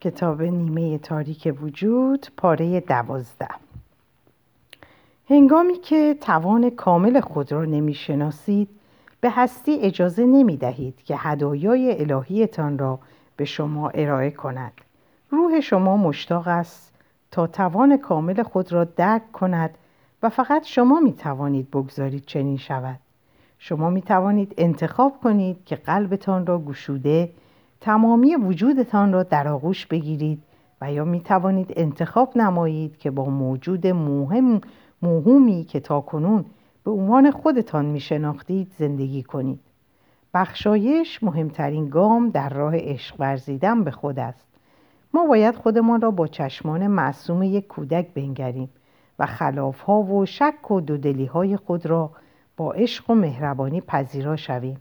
کتاب نیمه تاریک وجود پاره دوازده. هنگامی که توان کامل خود را نمی‌شناسید به هستی اجازه نمی دهید که هدایای الهیتان را به شما ارائه کند. روح شما مشتاق است تا توان کامل خود را درک کند و فقط شما می توانید بگذارید چنین شود. شما می توانید انتخاب کنید که قلبتان را گشوده تمامی وجودتان را در آغوش بگیرید و یا می توانید انتخاب نمایید که با موجود مهم موهومی که تاکنون به عنوان خودتان می شناختید زندگی کنید. بخشایش مهمترین گام در راه عشق ورزیدن به خود است. ما باید خودمان را با چشمان معصوم یک کودک بنگریم و خلافها و شک و دودلی های خود را با عشق و مهربانی پذیرا شویم.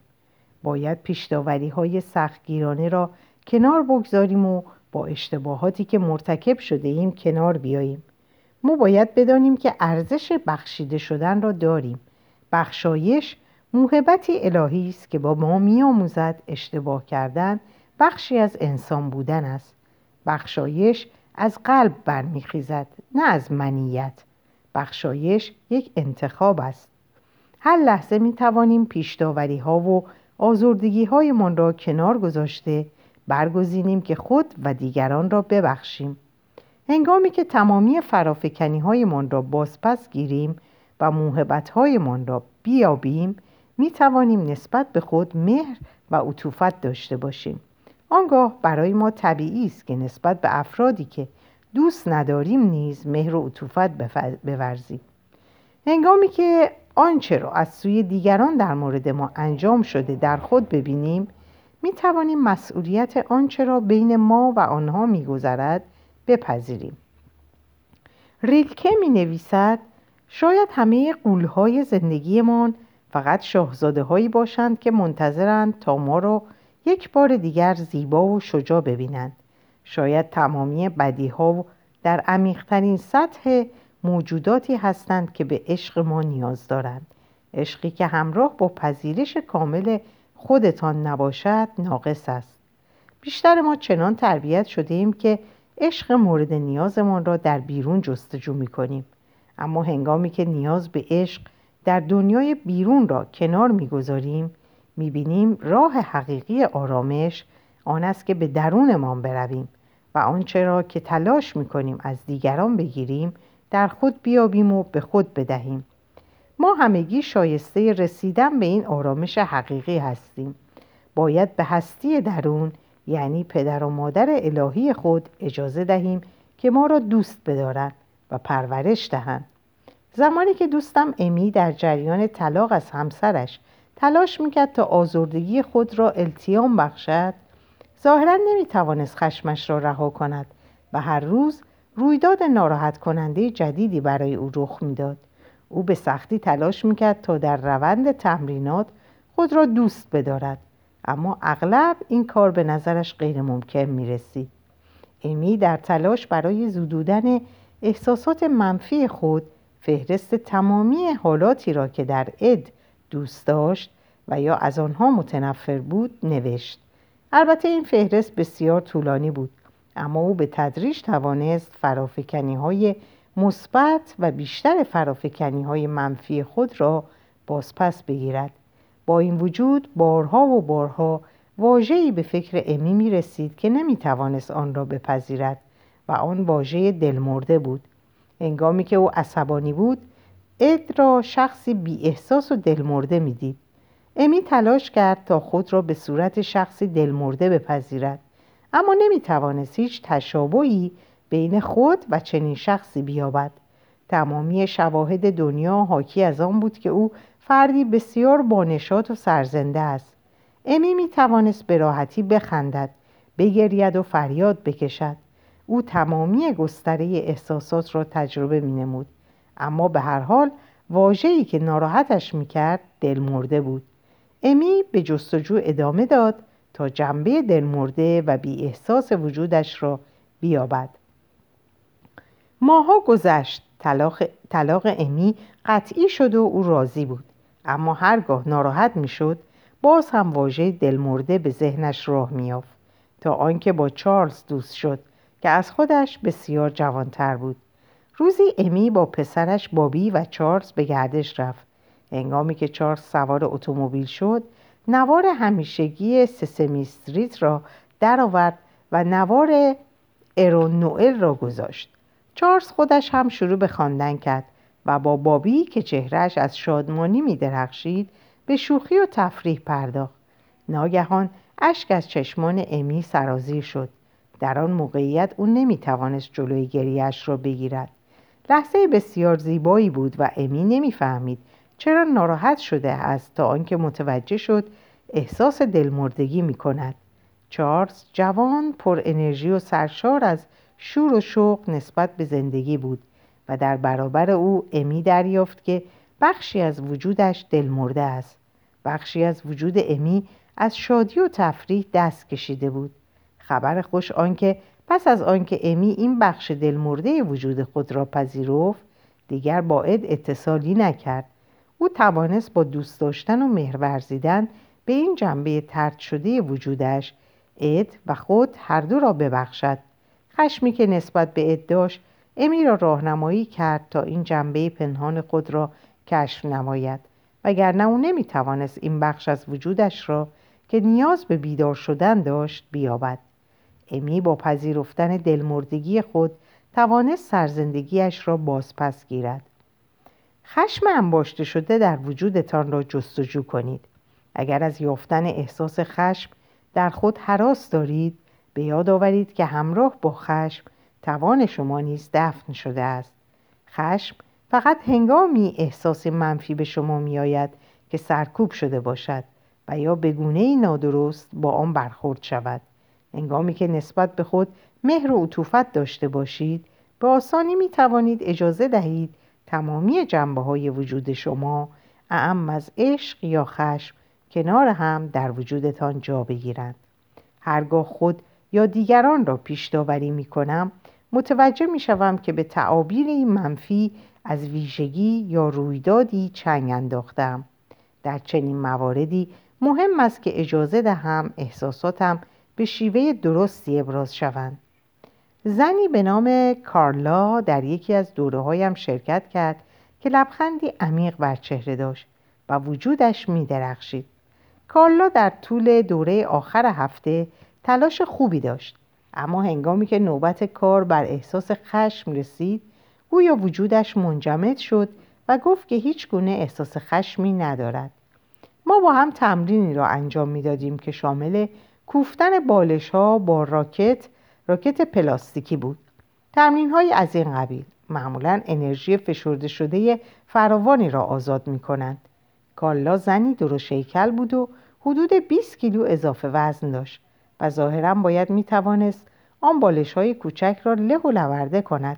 باید پیشداوری های سختگیرانه را کنار بگذاریم و با اشتباهاتی که مرتکب شده ایم کنار بیاییم. ما باید بدانیم که ارزش بخشیده شدن را داریم. بخشایش موهبتی الهی است که با ما میآموزد اشتباه کردن بخشی از انسان بودن است. بخشایش از قلب برمیخیزد نه از منیت. بخشایش یک انتخاب است. هر لحظه می توانیم پیشداوری ها و آزردگی های من را کنار گذاشته برگزینیم که خود و دیگران را ببخشیم. هنگامی که تمامی فرافکنی های من را بازپس گیریم و موهبت های من را بیابیم می توانیم نسبت به خود مهر و عطوفت داشته باشیم. آنگاه برای ما طبیعی است که نسبت به افرادی که دوست نداریم نیز مهر و عطوفت بورزیم. هنگامی که آنچه را از سوی دیگران در مورد ما انجام شده در خود ببینیم می توانیم مسئولیت آنچه را بین ما و آنها می گذرد بپذیریم. ریلکه می نویسد شاید همه قولهای زندگیمان فقط شاهزاده هایی باشند که منتظرند تا ما را یک بار دیگر زیبا و شجاع ببینند. شاید تمامی بدی ها در عمیقترین سطح موجوداتی هستند که به عشق ما نیاز دارند. عشقی که همراه با پذیرش کامل خودتان نباشد ناقص است. بیشتر ما چنان تربیت شده ایم که عشق مورد نیازمان را در بیرون جستجو می کنیم اما هنگامی که نیاز به عشق در دنیای بیرون را کنار می‌گذاریم می‌بینیم راه حقیقی آرامش آن است که به درونمان برویم و آنچه را که تلاش می‌کنیم از دیگران بگیریم در خود بیابیم و به خود بدهیم. ما همگی شایسته رسیدن به این آرامش حقیقی هستیم. باید به هستی درون یعنی پدر و مادر الهی خود اجازه دهیم که ما را دوست بدارند و پرورش دهند. زمانی که دوستم امی در جریان طلاق از همسرش تلاش می‌کرد تا آزردگی خود را التیام بخشد ظاهرا نمی‌توانست خشمش را رها کند و هر روز رویداد ناراحت کننده جدیدی برای او رخ می‌داد. او به سختی تلاش می‌کرد تا در روند تمرینات خود را دوست بدارد اما اغلب این کار به نظرش غیر ممکن می رسید. امی در تلاش برای زدودن احساسات منفی خود فهرست تمامی حالاتی را که در اد دوست داشت و یا از آنها متنفر بود نوشت. البته این فهرست بسیار طولانی بود. اما او به تدریج توانست فرافکنی های مثبت و بیشتر فرافکنی های منفی خود را بازپس بگیرد. با این وجود بارها و بارها واجهی به فکر امی می رسید که نمی توانست آن را بپذیرد و آن واژه دلمرده بود. هنگامی که او عصبانی بود اد را شخصی بی احساس و دلمرده می‌دید. امی تلاش کرد تا خود را به صورت شخصی دلمرده بپذیرد. اما نمی توانست هیچ تشابهی بین خود و چنین شخصی بیابد. تمامی شواهد دنیا حاکی از آن بود که او فردی بسیار بانشات و سرزنده است. امی می توانست به راحتی بخندد بگرید و فریاد بکشد. او تمامی گستره احساسات را تجربه می نمود. اما به هر حال واجهی که ناراحتش می کرد دلمرده بود. امی به جستجو ادامه داد. تا جنبه دلمرده و بی احساس وجودش را بیابد. ماها گذشت طلاق, طلاق امی قطعی شد و او راضی بود. اما هرگاه ناراحت می‌شد باز هم واژه دلمرده به ذهنش راه میافت تا آنکه با چارلز دوست شد که از خودش بسیار جوانتر بود. روزی امی با پسرش بابی و چارلز به گردش رفت. هنگامی که چارلز سوار اتومبیل شد نوار همیشگی سسمی استریت را درآورد و نوار ارون نوئل را گذاشت. چارلز خودش هم شروع به خواندن کرد و با بابی که چهرهش از شادمانی می درخشید به شوخی و تفریح پرداخت. ناگهان اشک از چشمان امی سرازیر شد. در آن موقعیت او نمی توانست جلوی گریهش را بگیرد. لحظه بسیار زیبایی بود و امی نمی‌فهمید چرا ناراحت شده است تا آنکه متوجه شد احساس دلمردگی می کند چارلز جوان پر انرژی و سرشار از شور و شوق نسبت به زندگی بود و در برابر او امی دریافت که بخشی از وجودش دلمرده است. بخشی از وجود امی از شادی و تفریح دست کشیده بود. خبر خوش آنکه پس از آنکه امی این بخش دلمرده وجود خود را پذیرفت دیگر با اتصالی نکرد. او توانست با دوست داشتن و مهر ورزیدن به این جنبه ترد شده وجودش اد و خود هر دو را ببخشد. خشمی که نسبت به اد داشت امی را راهنمایی کرد تا این جنبه پنهان خود را کشف نماید. وگرنه او نمی‌توانست این بخش از وجودش را که نیاز به بیدار شدن داشت بیابد. امی با پذیرفتن دلمردگی خود توانست سرزندگیش را بازپس گیرد. خشم انباشته شده در وجودتان را جستجو کنید. اگر از یافتن احساس خشم در خود حراس دارید به یاد آورید که همراه با خشم توان شما نیز دفن شده است. خشم فقط هنگامی احساس منفی به شما میآید که سرکوب شده باشد و یا به گونه نادرست با آن برخورد شود. هنگامی که نسبت به خود مهر و عطوفت داشته باشید به آسانی می توانید اجازه دهید تمامی جنبه های وجود شما اعم از عشق یا خشم کنار هم در وجودتان جا بگیرند. هرگاه خود یا دیگران را پیش داوری می کنم متوجه می شوم که به تعابیری منفی از ویژگی یا رویدادی چنگ انداختم. در چنین مواردی مهم است که اجازه دهم احساساتم به شیوه درستی ابراز شوند. زنی به نام کارلا در یکی از دوره هایم شرکت کرد که لبخندی عمیق بر چهره داشت و وجودش می درخشید. کارلا در طول دوره آخر هفته تلاش خوبی داشت اما هنگامی که نوبت کار بر احساس خشم رسید گویا وجودش منجمد شد و گفت که هیچ گونه احساس خشمی ندارد ما با هم تمرینی را انجام می‌دادیم که شامل کوفتن بالش ها با راکت راکت پلاستیکی بود. تمرین های از این قبیل معمولا انرژی فشرده شده فراوانی را آزاد می کنند کالا زنی درو شیکل بود و حدود 20 کیلو اضافه وزن داشت و ظاهرا باید می توانست آن بالش های کوچک را له و لورده کند.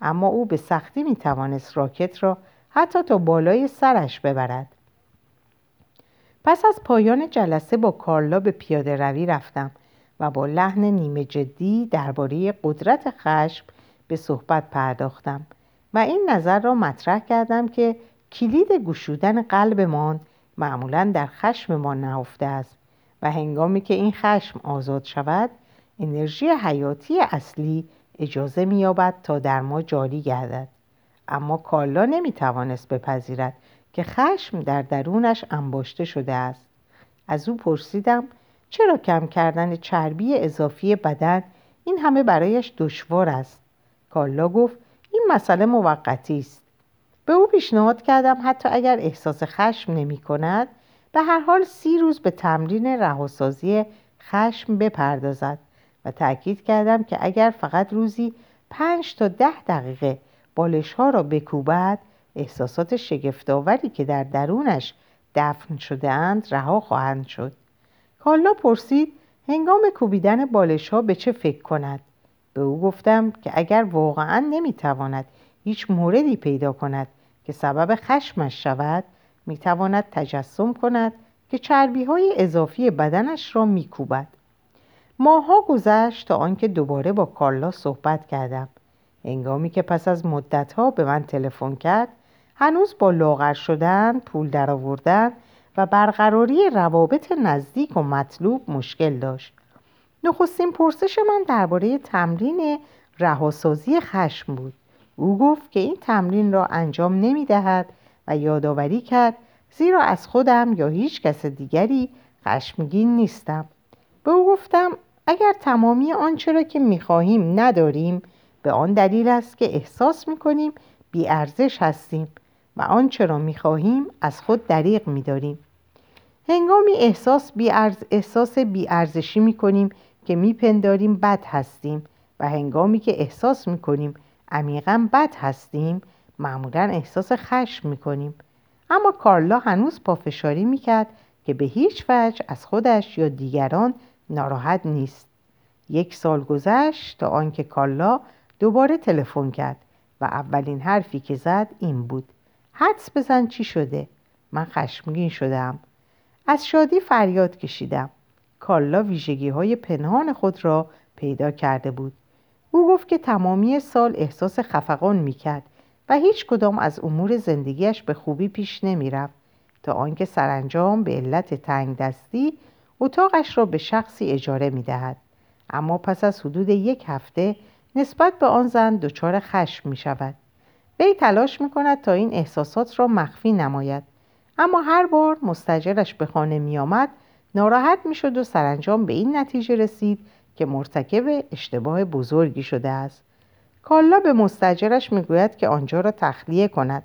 اما او به سختی می توانست راکت را حتی تا بالای سرش ببرد. پس از پایان جلسه با کارلا به پیاده روی رفتم. و با لحن نیمه جدی درباره قدرت خشم به صحبت پرداختم و این نظر را مطرح کردم که کلید گشودن قلبمان معمولا در خشم ما نهفته است و هنگامی که این خشم آزاد شود انرژی حیاتی اصلی اجازه مییابد تا در ما جاری گردد. اما کالا نمی‌توانست بپذیرد که خشم در درونش انباشته شده است. از او پرسیدم چرا کم کردن چربی اضافی بدن؟ این همه برایش دشوار است. کالا گفت این مسئله موقتی است. به او پیشنهاد کردم حتی اگر احساس خشم نمی کند به هر حال سی روز به تمرین رهاسازی خشم بپردازد و تأکید کردم که اگر فقط روزی پنج تا ده دقیقه بالش ها را بکوبد احساسات شگفتآوری که در درونش دفن شده اند رها خواهند شد. کالا پرسید هنگام کوبیدن بالش ها به چه فکر کند؟ به او گفتم که اگر واقعا نمی‌تواند هیچ موردی پیدا کند که سبب خشمش شود می‌تواند تجسم کند که چربی های اضافی بدنش را میکوبد. ماها گذشت تا آنکه دوباره با کارلا صحبت کردم. هنگامی که پس از مدتها به من تلفن کرد هنوز با لاغر شدن پول درآوردن و برقراری روابط نزدیک و مطلوب مشکل داشت. نخستین پرسش من درباره تمرین رهاسازی خشم بود. او گفت که این تمرین را انجام نمی دهد و یادآوری کرد زیرا از خودم یا هیچ کس دیگری خشمگین نیستم. به او گفتم اگر تمامی آنچه را که می‌خواهیم نداریم به آن دلیل است که احساس می‌کنیم بیارزش هستیم و آنچه را می‌خواهیم از خود دریغ میداریم. هنگامی احساس بیارز... احساس بیارزشی می‌کنیم که میپنداریم بد هستیم و هنگامی که احساس می‌کنیم عمیقا بد هستیم معمولا احساس خشم می‌کنیم اما کارلا هنوز پافشاری می‌کرد که به هیچ وجه از خودش یا دیگران ناراحت نیست. یک سال گذشت تا آنکه کارلا دوباره تلفن کرد و اولین حرفی که زد این بود. حدس بزن چی شده؟ من خشمگین شدم از شادی فریاد کشیدم کارلا ویژگی های پنهان خود را پیدا کرده بود او گفت که تمامی سال احساس خفقان می‌کرد و هیچ کدام از امور زندگیش به خوبی پیش نمی‌رفت تا آنکه سرانجام به علت تنگ دستی اتاقش را به شخصی اجاره می دهد. اما پس از حدود یک هفته نسبت به آن زن دچار خشم می شود. وی تلاش می کند تا این احساسات را مخفی نماید. اما هر بار مستجرش به خانه می آمد ناراحت می شد و سرانجام به این نتیجه رسید که مرتکب اشتباه بزرگی شده است. کالا به مستجرش می گوید که آنجا را تخلیه کند.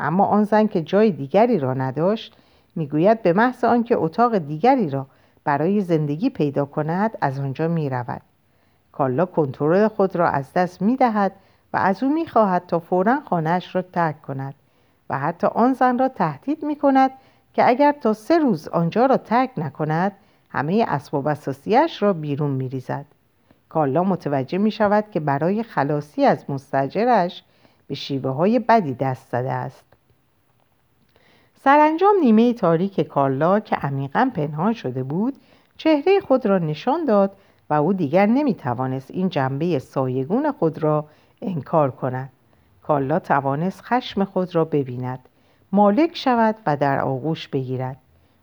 اما آن زن که جای دیگری را نداشت می‌گوید به محض آنکه اتاق دیگری را برای زندگی پیدا کند از آنجا می رود. کالا کنترل خود را از دست می دهد و از او می خواهد تا فورا خانهاش را ترک کند حتی آن زن را تهدید می کند که اگر تا سه روز آنجا را ترک نکند همه اسباب اساسیش را بیرون می ریزد. کالا متوجه می شود که برای خلاصی از مستجرش به شیوه های بدی دست زده است. سرانجام نیمه تاریک کارلا که عمیقا پنهان شده بود چهره خود را نشان داد و او دیگر نمی توانست این جنبه سایگون خود را انکار کند کارلا توانست خشم خود را ببیند مالک شود و در آغوش بگیرد.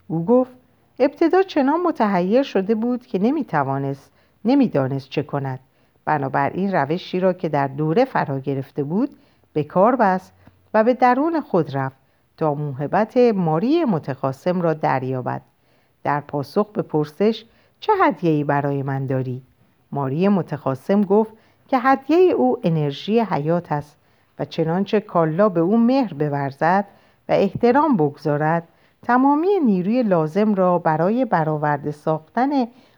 او گفت ابتدا چنان متحیر شده بود که نمی توانست نمی‌دانست چه کند. بنابراین روشی را که در دوره فرا گرفته بود به کار بست و به درون خود رفت تا موهبت ماری متخاسم را دریابد. در پاسخ به پرسش چه هدیه‌ای برای من داری؟ ماری متخاسم گفت که هدیه او انرژی حیات است و چنانچه کالا به او مهر بورزد و احترام بگذارد تمامی نیروی لازم را برای برآورده ساختن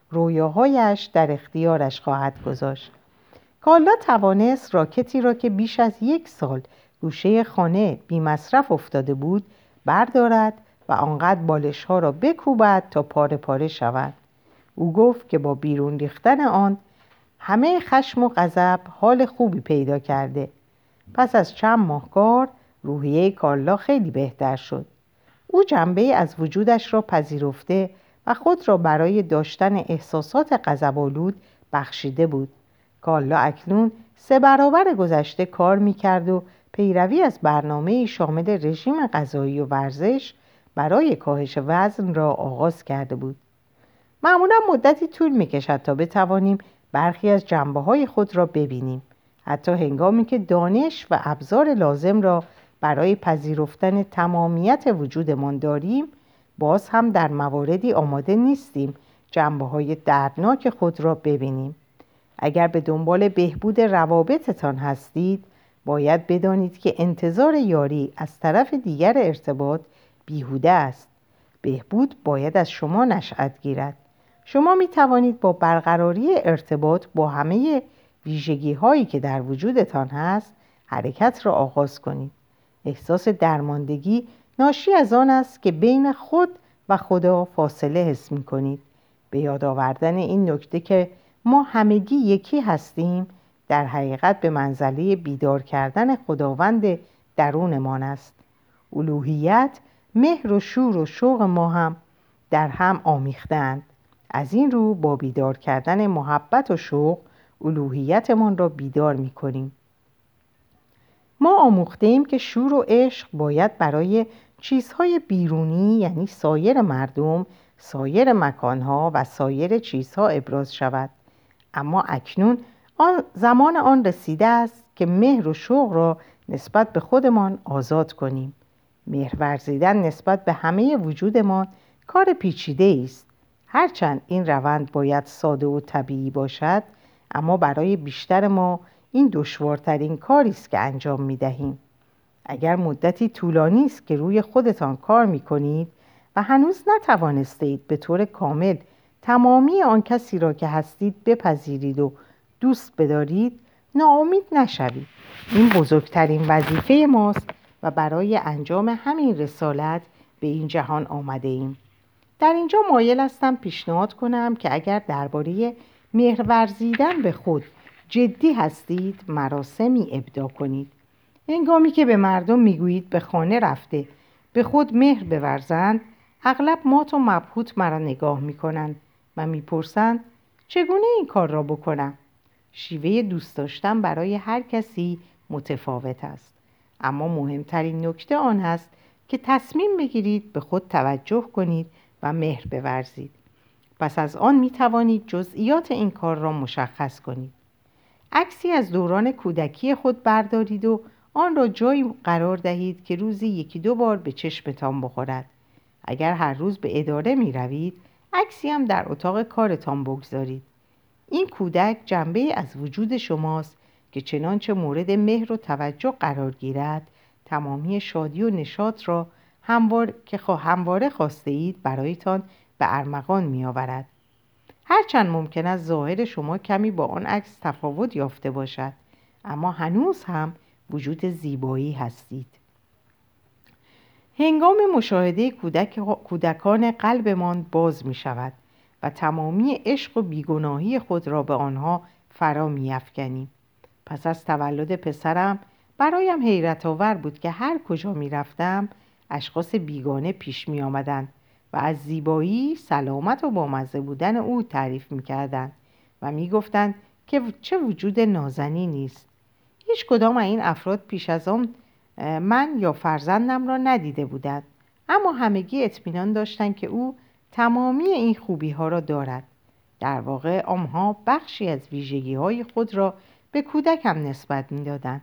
رویاهایش در اختیارش خواهد گذاشت. کالا توانست راکتی را که بیش از یک سال گوشه خانه بی مصرف افتاده بود بردارد و آنقدر بالش ها را بکوبد تا پاره پاره شود. او گفت که با بیرون ریختن آن همه خشم و غضب حال خوبی پیدا کرده پس از چند ماه کار روحیه کارلا خیلی بهتر شد. او جنبه از وجودش را پذیرفته و خود را برای داشتن احساسات غضب‌آلود بخشیده بود. کارلا اکنون سه برابر گذشته کار می‌کرد و پیروی از برنامه شامل رژیم غذایی و ورزش برای کاهش وزن را آغاز کرده بود. معمولا مدتی طول می کشد تا بتوانیم برخی از جنبه های خود را ببینیم. حتی هنگامی که دانش و ابزار لازم را برای پذیرفتن تمامیت وجودمان داریم باز هم در مواردی آماده نیستیم جنبه های دردناک خود را ببینیم. اگر به دنبال بهبود روابطتان هستید باید بدانید که انتظار یاری از طرف دیگر ارتباط بیهوده است. بهبود باید از شما نشأت گیرد. شما می توانید با برقراری ارتباط با همه ویژگی هایی که در وجودتان هست حرکت را آغاز کنید. احساس درماندگی ناشی از آن است که بین خود و خدا فاصله حس می کنید به یاد آوردن این نکته که ما همگی یکی هستیم در حقیقت به منزله بیدار کردن خداوند درونمان است. الوهیت مهر و شور و شوق ما هم در هم آمیختند از این رو با بیدار کردن محبت و شوق الوهیتمان را بیدار می کنیم ما آموخته ایم که شور و عشق باید برای چیزهای بیرونی یعنی سایر مردم سایر مکانها و سایر چیزها ابراز شود. اما اکنون آن زمان آن رسیده است که مهر و شوق را نسبت به خودمان آزاد کنیم. مهر ورزیدن نسبت به همه وجودمان کار پیچیده است. هرچند این روند باید ساده و طبیعی باشد اما برای بیشتر ما این دشوارترین کاری است که انجام می دهیم. اگر مدتی طولانی است که روی خودتان کار می کنید و هنوز نتوانستید به طور کامل تمامی آن کسی را که هستید بپذیرید و دوست بدارید ناامید نشوید این بزرگترین وظیفه ماست و برای انجام همین رسالت به این جهان آمده ایم در اینجا مایل هستم پیشنهاد کنم که اگر درباره مهر ورزیدن به خود. جدی هستید؟ مراسمی ابدا کنید. هنگامی که به مردم می‌گویید به خانه رفته به خود مهر بورزند اغلب مات و مبهوت مرا نگاه می‌کنند و می‌پرسند چگونه این کار را بکنم؟ شیوه دوست داشتن برای هر کسی متفاوت است. اما مهمترین نکته آن است که تصمیم بگیرید به خود توجه کنید و مهر بورزید. پس از آن می توانید جزئیات این کار را مشخص کنید. عکسی از دوران کودکی خود بردارید و آن را جایی قرار دهید که روزی یکی دو بار به چشمتان بخورد. اگر هر روز به اداره می روید عکسی هم در اتاق کارتان بگذارید. این کودک جنبه از وجود شماست که چنانچه مورد مهر و توجه قرار گیرد تمامی شادی و نشاط را هموار که همواره خواسته اید برایتان به ارمغان می آورد. هرچند ممکن است ظاهر شما کمی با آن عکس تفاوت یافته باشد اما هنوز هم وجود زیبایی هستید هنگام مشاهده کودک کودکان قلبمان باز می شود و تمامی عشق و بیگناهی خود را به آنها فرا می افکنیم. پس از تولد پسرم برایم حیرت آور بود که هر کجا می رفتم اشخاص بیگانه پیش می آمدند و از زیبایی، سلامت و بامزه بودن او تعریف می کردند و می گفتند که چه وجود نازنی نیست. هیچ کدام این افراد پیش از آن من یا فرزندم را ندیده بودند اما همگی اطمینان داشتند که او تمامی این خوبی ها را دارد در واقع آنها بخشی از ویژگی های خود را به کودکم نسبت می‌دادند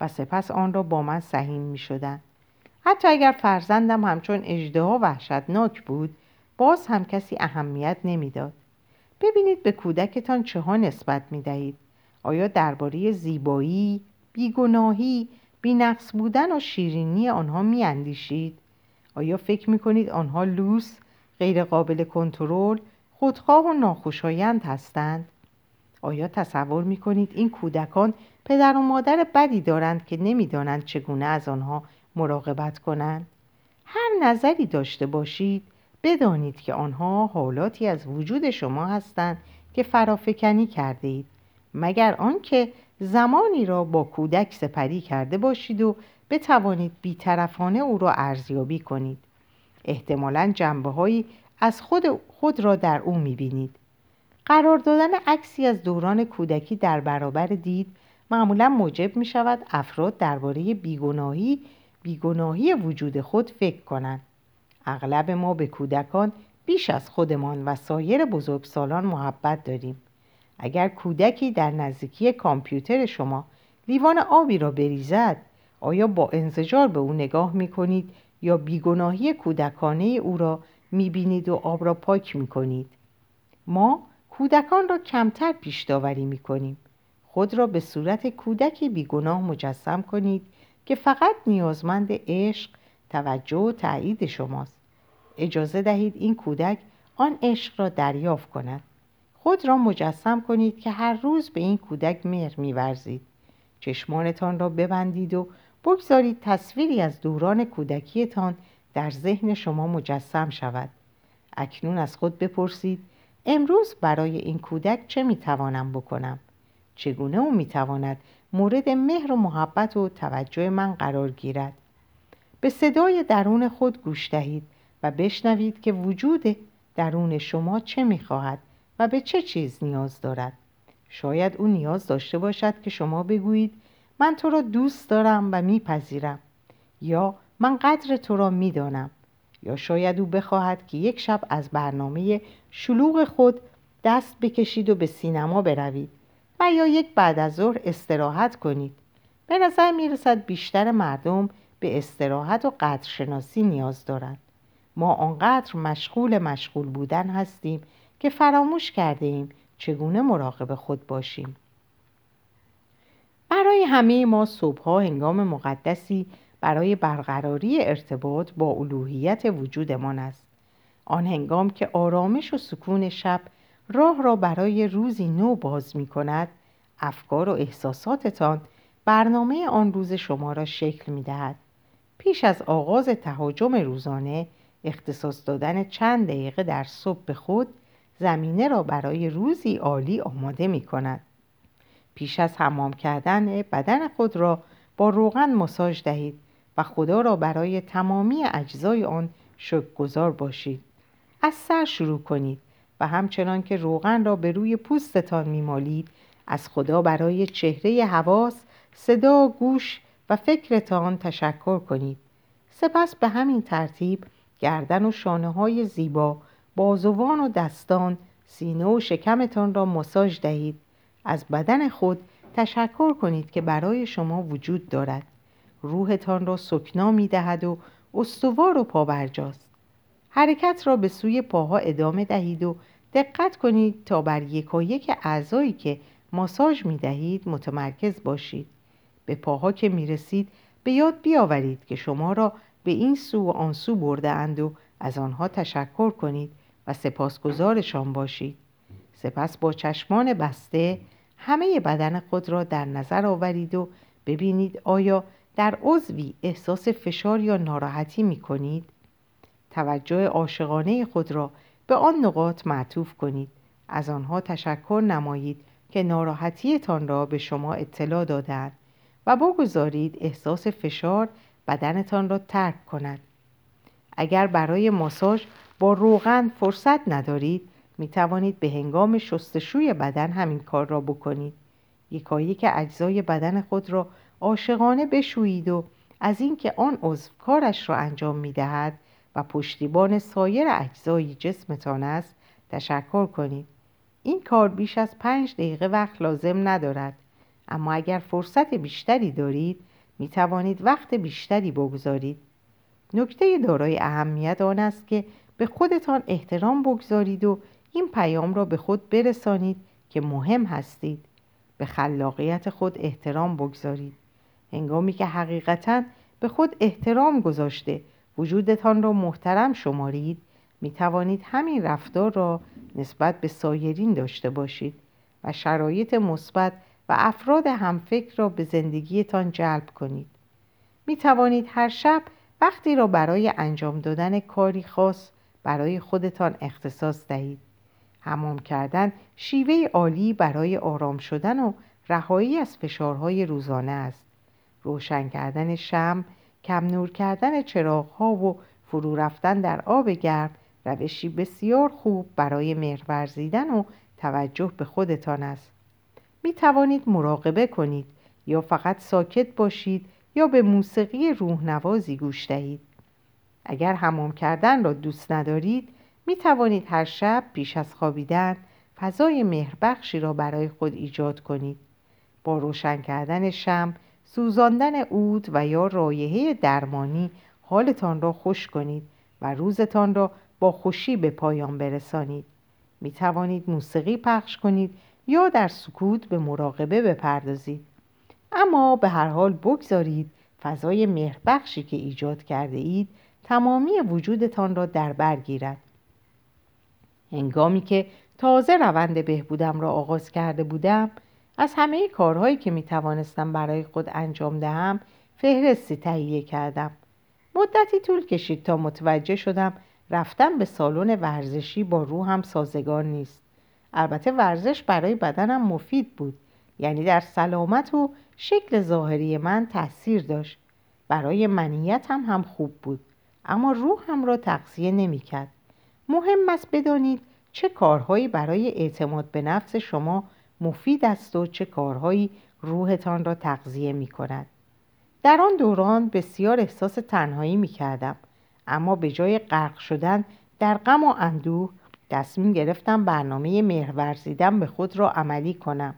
و سپس آن را با من سهیم می شدن. حتی اگر فرزندم همچون اجدها وحشتناک بود باز هم کسی اهمیت نمی‌داد. ببینید به کودکتان چه ها نسبت می دهید. آیا درباره زیبایی، بیگناهی، بینقص بودن و شیرینی آنها می اندیشید؟ آیا فکر می کنید آنها لوس، غیرقابل کنترل، خودخواه و ناخوشایند هستند؟ آیا تصور می کنید این کودکان پدر و مادر بدی دارند که نمی‌دانند چگونه از آنها مراقبت کنند؟ هر نظری داشته باشید بدانید که آنها حالاتی از وجود شما هستند که فرافکنی کرده اید مگر آنکه زمانی را با کودک سپری کرده باشید و بتوانید بیطرفانه او را ارزیابی کنید. احتمالا جنبه از خود, خود را در او می‌بینید. قرار دادن عکسی از دوران کودکی در برابر دید معمولا موجب می شود افراد درباره بیگناهی بیگناهی وجود خود فکر کنند اغلب ما به کودکان بیش از خودمان و سایر بزرگسالان محبت داریم اگر کودکی در نزدیکی کامپیوتر شما لیوان آبی را بریزد آیا با انزجار به او نگاه می کنید یا بیگناهی کودکانه او را می بینید و آب را پاک می کنید؟ ما کودکان را کمتر پیش داوری می کنیم. خود را به صورت کودکی بیگناه مجسم کنید که فقط نیازمند عشق، توجه و تایید شماست. اجازه دهید این کودک آن عشق را دریافت کند. خود را مجسم کنید که هر روز به این کودک مهر میورزید. چشمانتان را ببندید و بگذارید تصویری از دوران کودکیتان در ذهن شما مجسم شود. اکنون از خود بپرسید امروز برای این کودک چه می‌توانم بکنم؟ چگونه او می‌تواند مورد مهر و محبت و توجه من قرار گیرد؟ به صدای درون خود گوش دهید و بشنوید که وجود درون شما چه می‌خواهد و به چه چیز نیاز دارد شاید او نیاز داشته باشد که شما بگویید من تو را دوست دارم و میپذیرم یا من قدر تو را می‌دانم یا شاید او بخواهد که یک شب از برنامه شلوغ خود دست بکشید و به سینما بروید و یا یک بعد از ظهر استراحت کنید. به نظر می رسد بیشتر مردم به استراحت و قدرشناسی نیاز دارند. ما آنقدر مشغول مشغول بودن هستیم که فراموش کرده ایم چگونه مراقب خود باشیم. برای همه ما صبحها هنگام مقدسی برای برقراری ارتباط با الوهیت وجودمان است. آن هنگام که آرامش و سکون شب راه را برای روزی نو باز می کند افکار و احساساتتان برنامه آن روز شما را شکل می دهد. پیش از آغاز تهاجم روزانه اختصاص دادن چند دقیقه در صبح به خود زمینه را برای روزی عالی آماده می کند. پیش از حمام کردن بدن خود را با روغن مساج دهید و خدا را برای تمامی اجزای آن شکرگزار باشید. از سر شروع کنید و همچنان که روغن را به روی پوستتان میمالید از خدا برای چهره حواس صدا گوش و فکرتان تشکر کنید. سپس به همین ترتیب گردن و شانه های زیبا بازوان و دستان سینه و شکمتان را مساج دهید. از بدن خود تشکر کنید که برای شما وجود دارد. روحتان را سکنا می دهد و استوار و پابرجاست. حرکت را به سوی پاها ادامه دهید و دقت کنید تا بر یکایک اعضایی که ماساژ می دهید متمرکز باشید به پاها که می رسید به یاد بیاورید که شما را به این سو و آن سو برده اند و از آنها تشکر کنید و سپاسگزارشان باشید سپس با چشمان بسته همه بدن خود را در نظر آورید و ببینید آیا در عضوی احساس فشار یا ناراحتی می کنید؟ توجه عاشقانه خود را به آن نقاط معطوف کنید. از آنها تشکر نمایید که ناراحتیتان را به شما اطلاع دادند و بگذارید احساس فشار بدنتان را ترک کند. اگر برای ماساژ با روغن فرصت ندارید می توانید به هنگام شستشوی بدن همین کار را بکنید. یکایی که اجزای بدن خود را عاشقانه بشویید و از اینکه آن عضو کارش را انجام می دهد و پشتیبان سایر اجزای جسمتان است تشکر کنید. این کار بیش از پنج دقیقه وقت لازم ندارد. اما اگر فرصت بیشتری دارید می توانید وقت بیشتری بگذارید. نکته دارای اهمیت آن است که به خودتان احترام بگذارید و این پیام را به خود برسانید که مهم هستید. به خلاقیت خود احترام بگذارید. هنگامی که حقیقتا به خود احترام گذاشته وجودتان را محترم شمارید می توانید همین رفتار را نسبت به سایرین داشته باشید و شرایط مثبت و افراد همفکر را به زندگیتان جلب کنید. می توانید هر شب وقتی را برای انجام دادن کاری خاص برای خودتان اختصاص دهید. حمام کردن شیوه عالی برای آرام شدن و رهایی از فشارهای روزانه است. روشن کردن شم کم نور کردن چراغ ها و فرو رفتن در آب گرم روشی بسیار خوب برای مهرورزیدن و توجه به خودتان است. می توانید مراقبه کنید یا فقط ساکت باشید یا به موسیقی روحنوازی گوش دهید. اگر حمام کردن را دوست ندارید می توانید هر شب پیش از خوابیدن فضای مهربخشی را برای خود ایجاد کنید. با روشن کردن شم سوزاندن عود و یا رایحه درمانی حالتان را خوش کنید و روزتان را با خوشی به پایان برسانید. می توانید موسیقی پخش کنید یا در سکوت به مراقبه بپردازید. اما به هر حال بگذارید فضای مهربخشی که ایجاد کرده اید تمامی وجودتان را در بر گیرد. هنگامی که تازه روند بهبودم را آغاز کرده بودم از همه کارهایی که می توانستم برای خود انجام دهم فهرستی تهیه کردم. مدتی طول کشید تا متوجه شدم رفتن به سالن ورزشی با روحم سازگار نیست. البته ورزش برای بدنم مفید بود یعنی در سلامت و شکل ظاهری من تاثیر داشت. برای منیتم هم خوب بود اما روحم را تقصیه نمی‌کرد. مهم است بدانید چه کارهایی برای اعتماد به نفس شما مفید است و چه کارهایی روحتان را تغذیه می کند. در آن دوران بسیار احساس تنهایی می کردم اما به جای غرق شدن در غم و اندوه تصمیم گرفتم برنامه مهرورزیدن به خود را عملی کنم.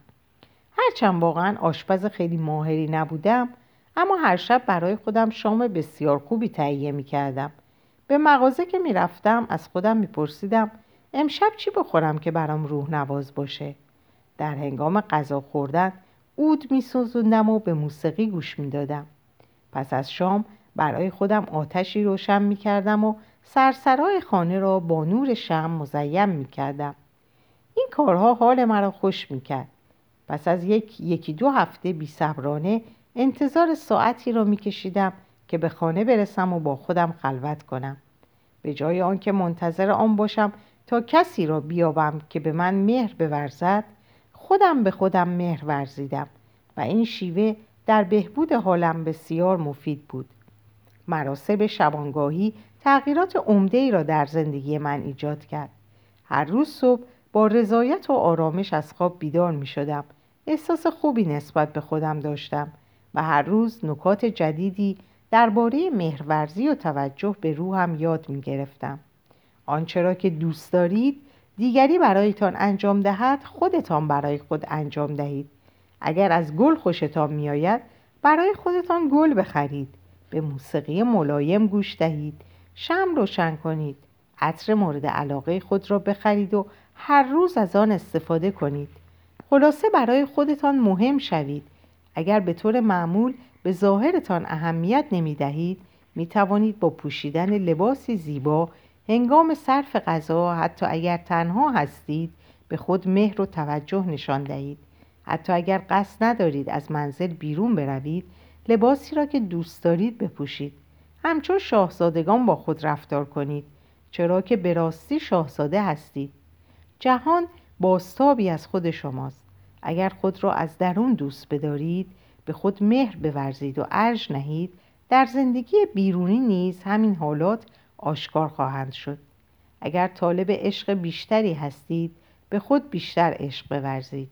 هرچند واقعا آشپز خیلی ماهری نبودم اما هر شب برای خودم شام بسیار خوبی تهیه می کردم به مغازه که می رفتم از خودم می پرسیدم امشب چی بخورم که برام روح نواز باشه؟ در هنگام غذا خوردن اود می و به موسیقی گوش می دادم. پس از شام برای خودم آتشی روشن می کردم و سرسرای خانه را با نور شم مزیم می کردم. این کارها حال مرا خوش می کرد. پس از یک یکی دو هفته بی صبرانه انتظار ساعتی را می کشیدم که به خانه برسم و با خودم خلوت کنم. به جای آنکه منتظر آن باشم تا کسی را بیابم که به من مهر بورزد خودم به خودم مهر ورزیدم و این شیوه در بهبود حالم بسیار مفید بود. مراسم شبانگاهی تغییرات عمده ای را در زندگی من ایجاد کرد. هر روز صبح با رضایت و آرامش از خواب بیدار می شدم احساس خوبی نسبت به خودم داشتم و هر روز نکات جدیدی درباره مهرورزی و توجه به روحم یاد می گرفتم آنچه را که دوست دارید دیگری برایتان انجام دهد خودتان برای خود انجام دهید. اگر از گل خوشتان میآید برای خودتان گل بخرید. به موسیقی ملایم گوش دهید. شم روشن کنید. عطر مورد علاقه خود را بخرید و هر روز از آن استفاده کنید. خلاصه برای خودتان مهم شوید. اگر به طور معمول به ظاهرتان اهمیت نمی دهید می توانید با پوشیدن لباسی زیبا هنگام صرف غذا حتی اگر تنها هستید به خود مهر و توجه نشان دهید. حتی اگر قصد ندارید از منزل بیرون بروید لباسی را که دوست دارید بپوشید. همچون شاهزادگان با خود رفتار کنید چرا که به راستی شاهزاده هستید. جهان باستابی از خود شماست. اگر خود را از درون دوست بدارید به خود مهر بورزید و ارج نهید در زندگی بیرونی نیز همین حالات آشکار خواهند شد. اگر طالب عشق بیشتری هستید به خود بیشتر عشق بورزید.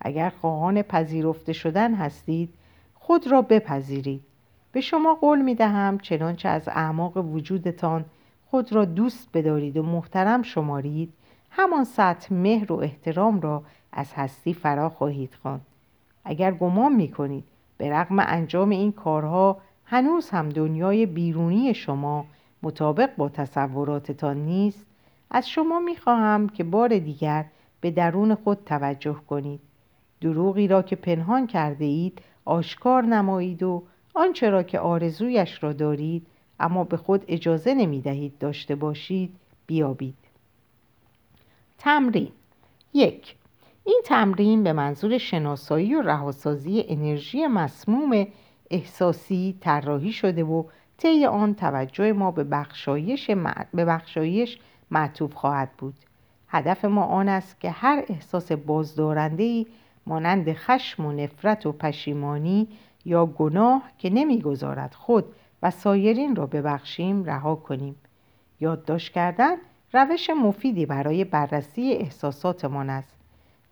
اگر خواهان پذیرفته شدن هستید خود را بپذیرید. به شما قول می دهم چنانچه از اعماق وجودتان خود را دوست بدارید و محترم شمارید همان سطح مهر و احترام را از هستی فرا خواهید خواند. اگر گمان می کنید به رغم انجام این کارها هنوز هم دنیای بیرونی شما مطابق با تصوراتتان نیست از شما می خواهم که بار دیگر به درون خود توجه کنید. دروغی را که پنهان کرده اید آشکار نمایید و آنچه را که آرزویش را دارید اما به خود اجازه نمی دهید داشته باشید بیابید. تمرین. یک این تمرین به منظور شناسایی و رهاسازی انرژی مسموم احساسی طراحی شده و طی آن توجه ما به بخشایش, به بخشایش معطوف خواهد بود. هدف ما آن است که هر احساس بازدارنده مانند خشم و نفرت و پشیمانی یا گناه که نمی‌گذارد خود و سایرین را ببخشیم رها کنیم. یادداشت کردن روش مفیدی برای بررسی احساساتمان است.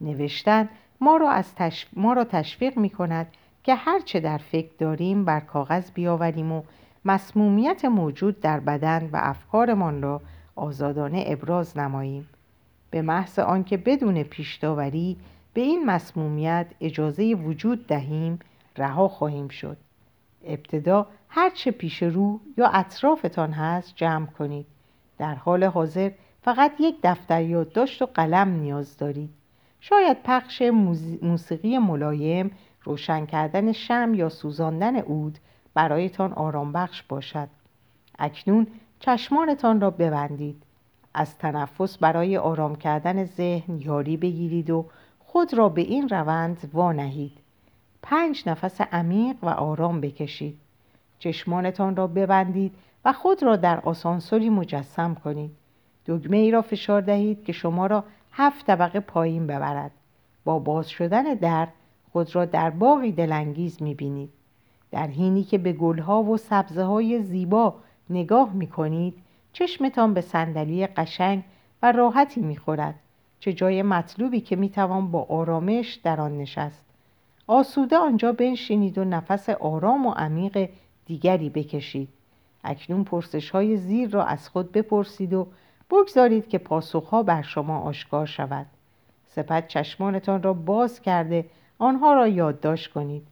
نوشتن ما را, از ما را تشویق می کند که هرچه در فکر داریم بر کاغذ بیاوریم و مسمومیت موجود در بدن و افکارمان را آزادانه ابراز نماییم. به محض آنکه بدون پیشداوری به این مسمومیت اجازه وجود دهیم رها خواهیم شد. ابتدا هرچه پیش رو یا اطرافتان هست جمع کنید. در حال حاضر فقط یک دفتر یادداشت و قلم نیاز دارید. شاید پخش موسیقی ملایم روشن کردن شم یا سوزاندن عود برایتان آرام بخش باشد. اکنون چشمانتان را ببندید. از تنفس برای آرام کردن ذهن یاری بگیرید و خود را به این روند وانهید. پنج نفس عمیق و آرام بکشید. چشمانتان را ببندید و خود را در آسانسوری مجسم کنید. دگمه ای را فشار دهید که شما را هفت طبقه پایین ببرد. با باز شدن در خود را در باقی دلانگیز می‌بینید. در حینی که به گلها و سبزه های زیبا نگاه می کنید چشمتان به صندلی قشنگ و راحتی می خورد چه جای مطلوبی که می توان با آرامش در آن نشست. آسوده آنجا بنشینید و نفس آرام و عمیق دیگری بکشید. اکنون پرسش های زیر را از خود بپرسید و بگذارید که پاسخها بر شما آشکار شود. سپس چشمانتان را باز کرده آنها را یادداشت کنید.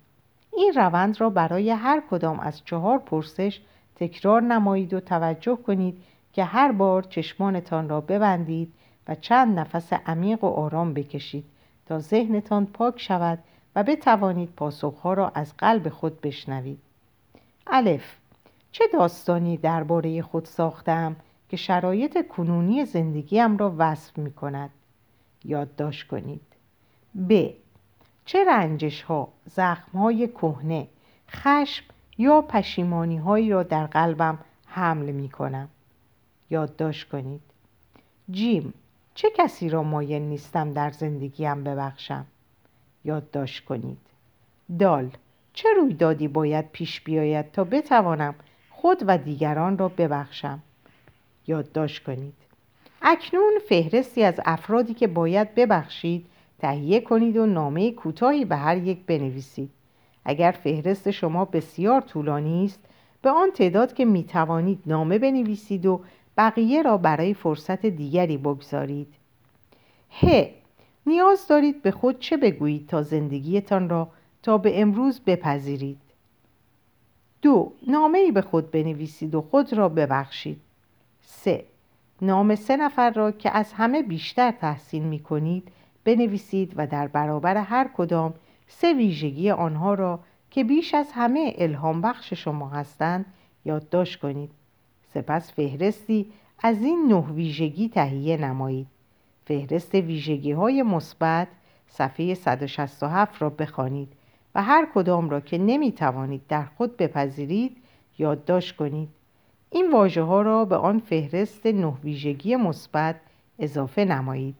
این روند را برای هر کدام از چهار پرسش تکرار نمایید و توجه کنید که هر بار چشمانتان را ببندید و چند نفس عمیق و آرام بکشید تا ذهنتان پاک شود و بتوانید پاسخها را از قلب خود بشنوید. الف. چه داستانی درباره خود ساختم که شرایط کنونی زندگیم را وصف می کند یادداشت کنید. ب. چه رنجش ها زخم های کهنه خشم یا پشیمانی هایی را در قلبم حمل می کنم یادداشت کنید. جیم چه کسی را مایل نیستم در زندگیم ببخشم؟ یادداشت کنید. دال چه رویدادی باید پیش بیاید تا بتوانم خود و دیگران را ببخشم؟ یادداشت کنید. اکنون فهرستی از افرادی که باید ببخشید تهیه کنید و نامه کوتاهی به هر یک بنویسید. اگر فهرست شما بسیار طولانی است به آن تعداد که می توانید نامه بنویسید و بقیه را برای فرصت دیگری بگذارید. ه. نیاز دارید به خود چه بگویید تا زندگیتان را تا به امروز بپذیرید؟ دو. نامه ای به خود بنویسید و خود را ببخشید. سه. نام سه نفر را که از همه بیشتر تحسین می کنید بنویسید و در برابر هر کدام سه ویژگی آنها را که بیش از همه الهام بخش شما هستند یادداشت کنید. سپس فهرستی از این نه ویژگی تهیه نمایید. فهرست ویژگی های مثبت صفحه 167 را بخوانید و هر کدام را که نمی توانید در خود بپذیرید یادداشت کنید. این واژه ها را به آن فهرست نه ویژگی مثبت اضافه نمایید.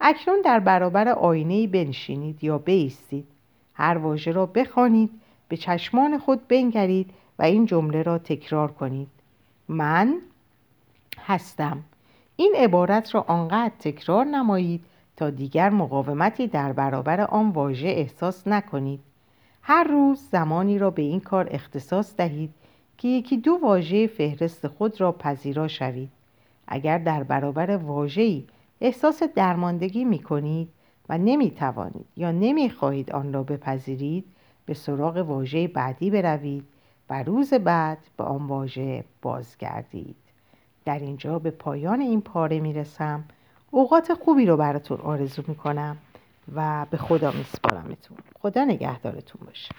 اکنون در برابر آینه بنشینید یا بیستید. هر واژه را بخوانید به چشمان خود بنگرید و این جمله را تکرار کنید. من هستم. این عبارت را آنقدر تکرار نمایید تا دیگر مقاومتی در برابر آن واژه احساس نکنید. هر روز زمانی را به این کار اختصاص دهید که یکی دو واژه فهرست خود را پذیرا شوید. اگر در برابر واژه‌ای احساس درماندگی می کنید و نمی توانید یا نمی خواهید آن را بپذیرید به سراغ واژه بعدی بروید و روز بعد به آن واژه بازگردید. در اینجا به پایان این پاره می رسم اوقات خوبی رو براتون آرزو می کنم و به خدا می سپارمتون خدا نگهدارتون باشه.